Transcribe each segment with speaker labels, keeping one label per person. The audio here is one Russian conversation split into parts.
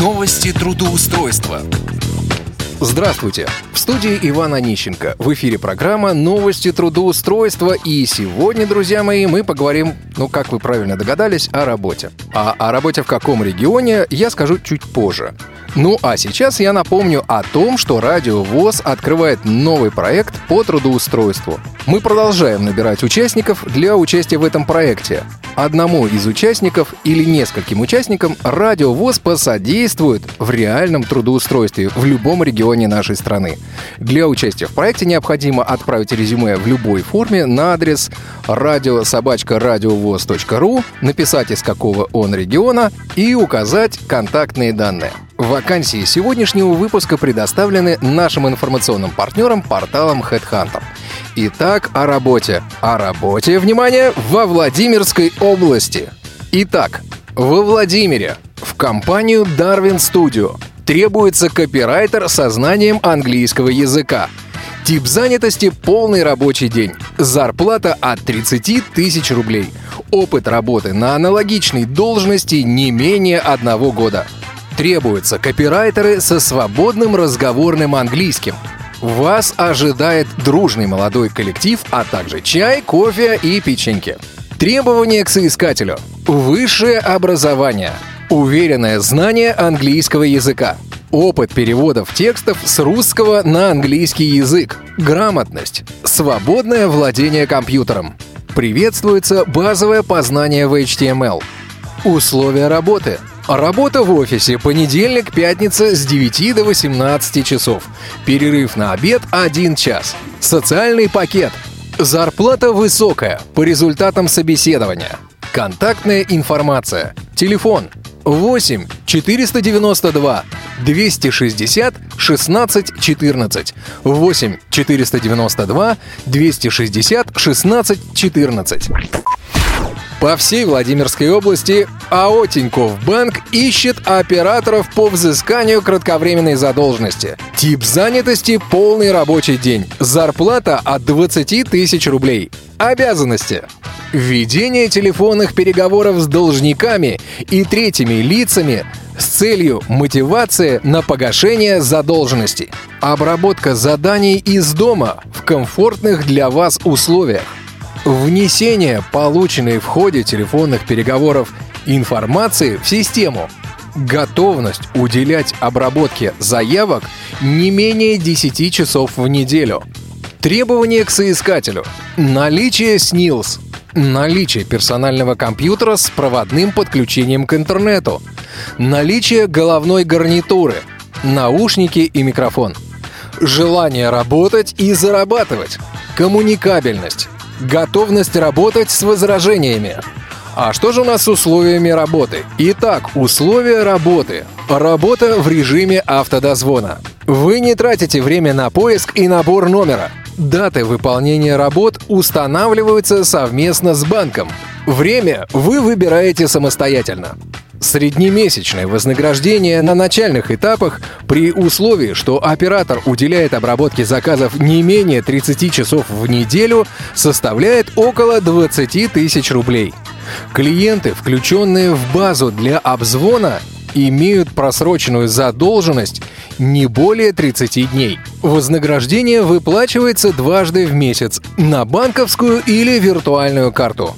Speaker 1: Новости трудоустройства.
Speaker 2: Здравствуйте! В студии Иван Онищенко. В эфире программа «Новости трудоустройства». И сегодня, друзья мои, мы поговорим, ну, как вы правильно догадались, о работе. А о работе в каком регионе я скажу чуть позже. Ну а сейчас я напомню о том, что Радио ВОЗ открывает новый проект по трудоустройству. Мы продолжаем набирать участников для участия в этом проекте. Одному из участников или нескольким участникам Радио ВОЗ посодействует в реальном трудоустройстве в любом регионе нашей страны. Для участия в проекте необходимо отправить резюме в любой форме на адрес радиособачка.радиовоз.ру, написать из какого он региона и указать контактные данные. Вакансии сегодняшнего выпуска предоставлены нашим информационным партнерам порталом HeadHunter. Итак, о работе. О работе, внимание, во Владимирской области. Итак, во Владимире в компанию Darwin Studio требуется копирайтер со знанием английского языка. Тип занятости – полный рабочий день. Зарплата от 30 тысяч рублей. Опыт работы на аналогичной должности не менее одного года – Требуются копирайтеры со свободным разговорным английским. Вас ожидает дружный молодой коллектив, а также чай, кофе и печеньки. Требования к соискателю. Высшее образование. Уверенное знание английского языка. Опыт переводов текстов с русского на английский язык. Грамотность. Свободное владение компьютером. Приветствуется базовое познание в HTML. Условия работы – Работа в офисе понедельник, пятница с 9 до 18 часов. Перерыв на обед 1 час. Социальный пакет. Зарплата высокая по результатам собеседования. Контактная информация. Телефон 8 492 260 16 14 8 492 260 16 14 по всей Владимирской области АО «Тинькофф Банк» ищет операторов по взысканию кратковременной задолженности. Тип занятости – полный рабочий день. Зарплата от 20 тысяч рублей. Обязанности. Ведение телефонных переговоров с должниками и третьими лицами с целью мотивации на погашение задолженности. Обработка заданий из дома в комфортных для вас условиях внесение полученной в ходе телефонных переговоров информации в систему, готовность уделять обработке заявок не менее 10 часов в неделю, требования к соискателю, наличие СНИЛС, наличие персонального компьютера с проводным подключением к интернету, наличие головной гарнитуры, наушники и микрофон, желание работать и зарабатывать, коммуникабельность, Готовность работать с возражениями. А что же у нас с условиями работы? Итак, условия работы. Работа в режиме автодозвона. Вы не тратите время на поиск и набор номера. Даты выполнения работ устанавливаются совместно с банком. Время вы выбираете самостоятельно. Среднемесячное вознаграждение на начальных этапах при условии, что оператор уделяет обработке заказов не менее 30 часов в неделю, составляет около 20 тысяч рублей. Клиенты, включенные в базу для обзвона, имеют просроченную задолженность не более 30 дней. Вознаграждение выплачивается дважды в месяц на банковскую или виртуальную карту.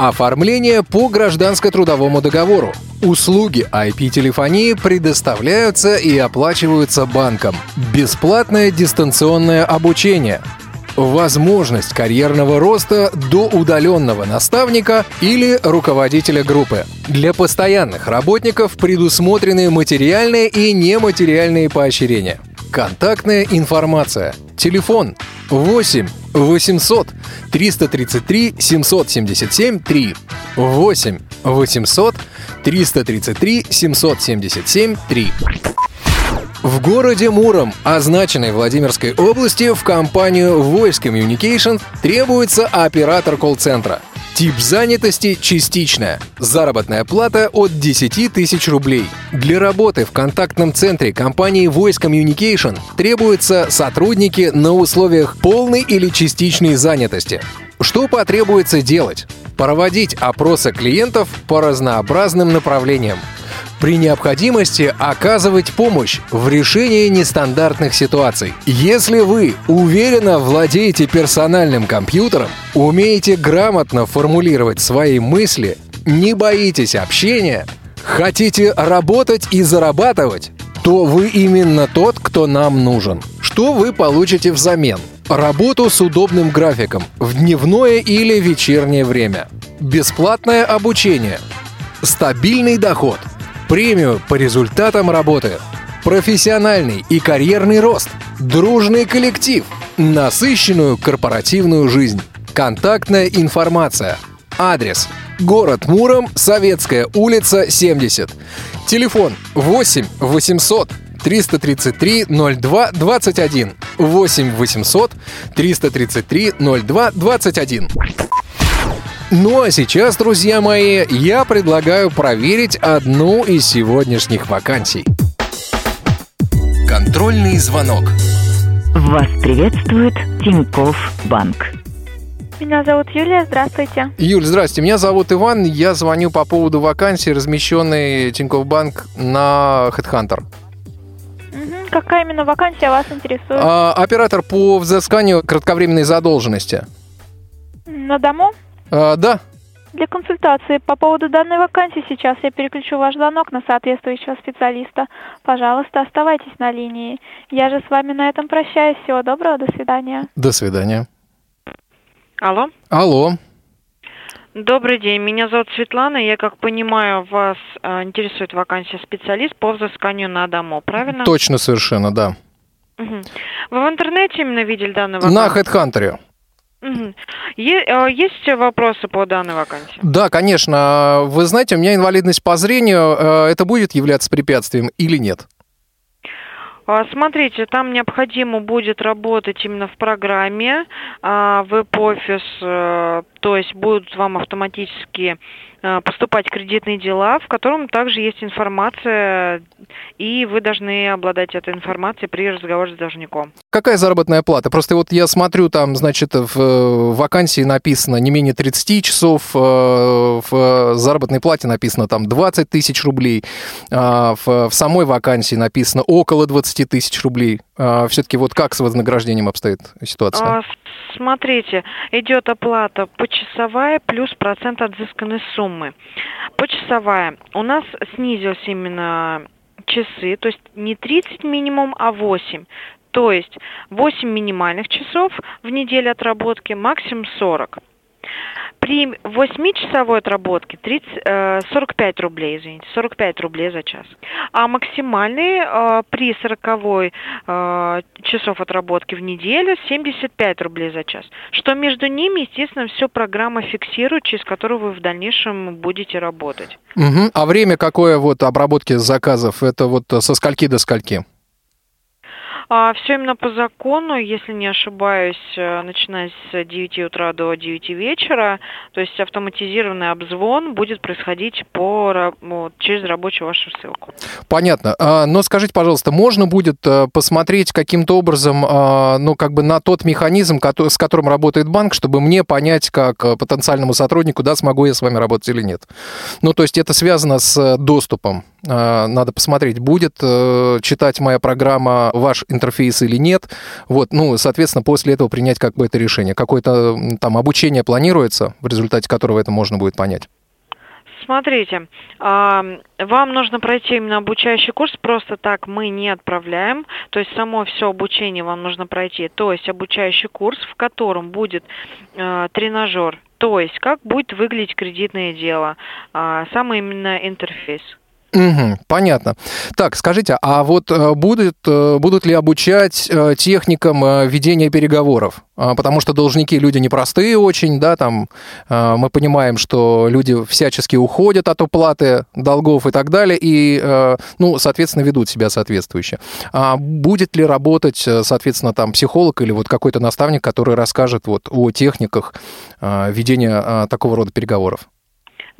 Speaker 2: Оформление по гражданско-трудовому договору. Услуги IP-телефонии предоставляются и оплачиваются банком. Бесплатное дистанционное обучение. Возможность карьерного роста до удаленного наставника или руководителя группы. Для постоянных работников предусмотрены материальные и нематериальные поощрения. Контактная информация. Телефон 8 800 333 777 3 8 800 333 777 3 в городе Муром, означенной Владимирской области, в компанию Voice Communication требуется оператор колл-центра. Тип занятости частичная. Заработная плата от 10 тысяч рублей. Для работы в контактном центре компании Voice Communication требуются сотрудники на условиях полной или частичной занятости. Что потребуется делать? Проводить опросы клиентов по разнообразным направлениям. При необходимости оказывать помощь в решении нестандартных ситуаций. Если вы уверенно владеете персональным компьютером, умеете грамотно формулировать свои мысли, не боитесь общения, хотите работать и зарабатывать, то вы именно тот, кто нам нужен. Что вы получите взамен? Работу с удобным графиком в дневное или вечернее время. Бесплатное обучение. Стабильный доход. Премию по результатам работы. Профессиональный и карьерный рост. Дружный коллектив. Насыщенную корпоративную жизнь. Контактная информация. Адрес. Город Муром, Советская улица, 70. Телефон 8 800 333 02 21. 8 800 333 02 21. Ну а сейчас, друзья мои, я предлагаю проверить одну из сегодняшних вакансий.
Speaker 1: Контрольный звонок.
Speaker 3: Вас приветствует Тиньков Банк.
Speaker 4: Меня зовут Юлия, здравствуйте.
Speaker 2: Юль, здрасте, меня зовут Иван, я звоню по поводу вакансии, размещенной Тинькофф Банк на HeadHunter.
Speaker 4: Мгм. Какая именно вакансия вас интересует?
Speaker 2: А, оператор по взысканию кратковременной задолженности.
Speaker 4: На дому?
Speaker 2: А, да,
Speaker 4: Для консультации по поводу данной вакансии сейчас я переключу ваш звонок на соответствующего специалиста. Пожалуйста, оставайтесь на линии. Я же с вами на этом прощаюсь. Всего доброго, до свидания.
Speaker 2: до свидания.
Speaker 5: Алло.
Speaker 2: Алло,
Speaker 5: Добрый день, меня зовут Светлана. Я, как понимаю, вас э, интересует вакансия специалист по взысканию на дому, правильно?
Speaker 2: точно совершенно, да.
Speaker 5: Мгм. Вы в интернете именно видели данную
Speaker 2: На
Speaker 5: вакансию?
Speaker 2: HeadHunter.
Speaker 5: Э, есть вопросы по данной вакансии?
Speaker 2: Да, конечно. Вы знаете, у меня инвалидность по зрению. Э, Это будет являться препятствием или нет?
Speaker 5: А, Смотрите, там необходимо будет работать именно в программе а, веб-офис, э, то есть будут вам автоматически э, поступать кредитные дела, в котором также есть информация, и вы должны обладать этой информацией при разговоре с должником.
Speaker 2: Какая заработная плата? Просто вот я смотрю, там, значит, в э, вакансии написано не менее 30 часов, э, в заработной плате написано там 20 тысяч рублей, а в, самой вакансии написано около 20 тысяч рублей. Все-таки вот как с вознаграждением обстоит ситуация?
Speaker 5: А, с- Смотрите, идет оплата почасовая плюс процент от взысканной суммы. Почасовая. У нас снизилась именно часы, то есть не 30 минимум, а 8. То есть 8 минимальных часов в неделю отработки, максимум 40. При 8-часовой отработке 30, э, 45 рублей, извините, 45 рублей за час. А максимальный э, при 40 э, часов отработки в неделю 75 рублей за час. Что между ними, естественно, все программа фиксирует, через которую вы в дальнейшем будете работать.
Speaker 2: Мгм. А время какое вот обработки заказов? Это вот со скольки до скольки?
Speaker 5: Все именно по закону, если не ошибаюсь, э, начиная с 9 утра до 9 вечера, то есть автоматизированный обзвон будет происходить по, вот, через рабочую вашу ссылку.
Speaker 2: Понятно. А, Но скажите, пожалуйста, можно будет э, посмотреть каким-то образом, а, ну, как бы на тот механизм, с которым работает банк, чтобы мне понять, как э, потенциальному сотруднику, да, смогу я с вами работать или нет? Ну, то есть это связано с доступом. А, Надо посмотреть, будет э, читать моя программа ваш интерфейс или нет. Вот, ну, соответственно, после этого принять какое-то решение. Какое-то там обучение планируется, в результате которого это можно будет понять.
Speaker 5: Смотрите, вам нужно пройти именно обучающий курс, просто так мы не отправляем, то есть само все обучение вам нужно пройти, то есть обучающий курс, в котором будет э, тренажер, то есть как будет выглядеть кредитное дело, а, самый именно интерфейс.
Speaker 2: Мгм, понятно. Так, скажите, а вот э, будет, э, будут ли обучать э, техникам ведения переговоров? А, Потому что должники люди непростые очень, да, там мы понимаем, что люди всячески уходят от уплаты долгов и так далее, и, ну, соответственно, ведут себя соответствующе. А будет ли работать, соответственно, там психолог или вот какой-то наставник, который расскажет вот о техниках ведения такого рода переговоров?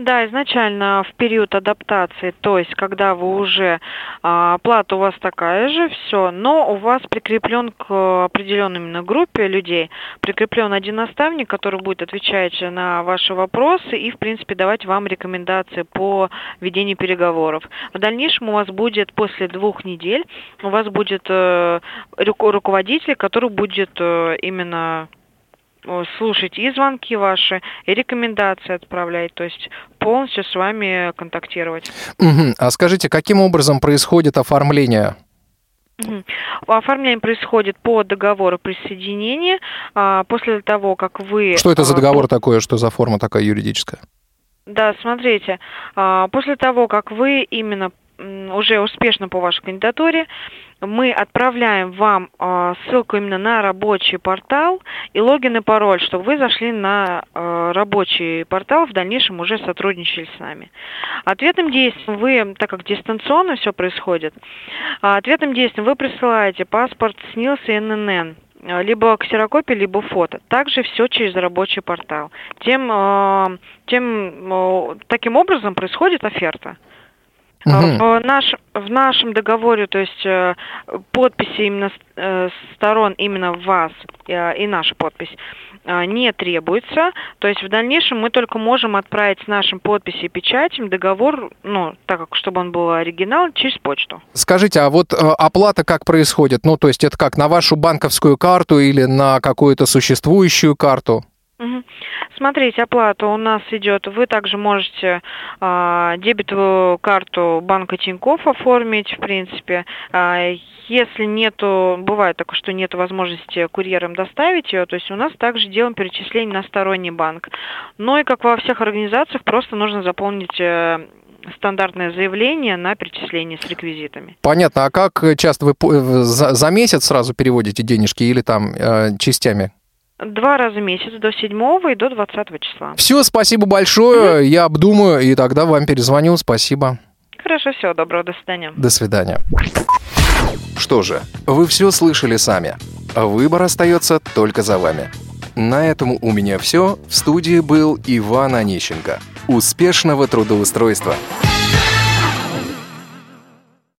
Speaker 5: Да, изначально в период адаптации, то есть когда вы уже а, оплата у вас такая же, все, но у вас прикреплен к определенной именно группе людей, прикреплен один наставник, который будет отвечать на ваши вопросы и, в принципе, давать вам рекомендации по ведению переговоров. В дальнейшем у вас будет после двух недель, у вас будет э, руководитель, который будет э, именно слушать и звонки ваши, и рекомендации отправлять, то есть полностью с вами контактировать.
Speaker 2: Угу. А скажите, каким образом происходит оформление?
Speaker 5: Оформление происходит по договору присоединения. А, после того, как вы...
Speaker 2: Что это за а, договор такое, что за форма такая юридическая?
Speaker 5: Да, смотрите, а, после того, как вы именно уже успешно по вашей кандидатуре, мы отправляем вам э, ссылку именно на рабочий портал и логин и пароль, чтобы вы зашли на э, рабочий портал, в дальнейшем уже сотрудничали с нами. Ответным действием вы, так как дистанционно все происходит, ответным действием вы присылаете паспорт СНИЛС и ННН либо ксерокопия, либо фото. Также все через рабочий портал. Тем, тем, таким образом происходит оферта. Угу. В, наш, в нашем договоре, то есть э, подписи именно э, сторон именно вас э, и наша подпись не требуется. То есть в дальнейшем мы только можем отправить с нашим подписью и печатью договор, ну, так как, чтобы он был оригинал, через почту.
Speaker 2: Скажите, а вот оплата как происходит? Ну, то есть это как, на вашу банковскую карту или на какую-то существующую карту?
Speaker 5: Смотрите, оплата у нас идет. Вы также можете э, дебетовую карту банка Тинькофф оформить, в принципе. Э, если нету, бывает такое, что нет возможности курьером доставить ее, то есть у нас также делаем перечисление на сторонний банк. Ну и как во всех организациях, просто нужно заполнить э, стандартное заявление на перечисление с реквизитами.
Speaker 2: Понятно. А как часто вы за, за месяц сразу переводите денежки или там э, частями?
Speaker 5: Два раза в месяц, до 7 и до 20 числа.
Speaker 2: Все, спасибо большое. Mm-hmm. Я обдумаю, и тогда вам перезвоню. Спасибо.
Speaker 5: Хорошо, всего доброго, до свидания.
Speaker 2: До свидания. Что же, вы все слышали сами. Выбор остается только за вами. На этом у меня все. В студии был Иван Онищенко. Успешного трудоустройства!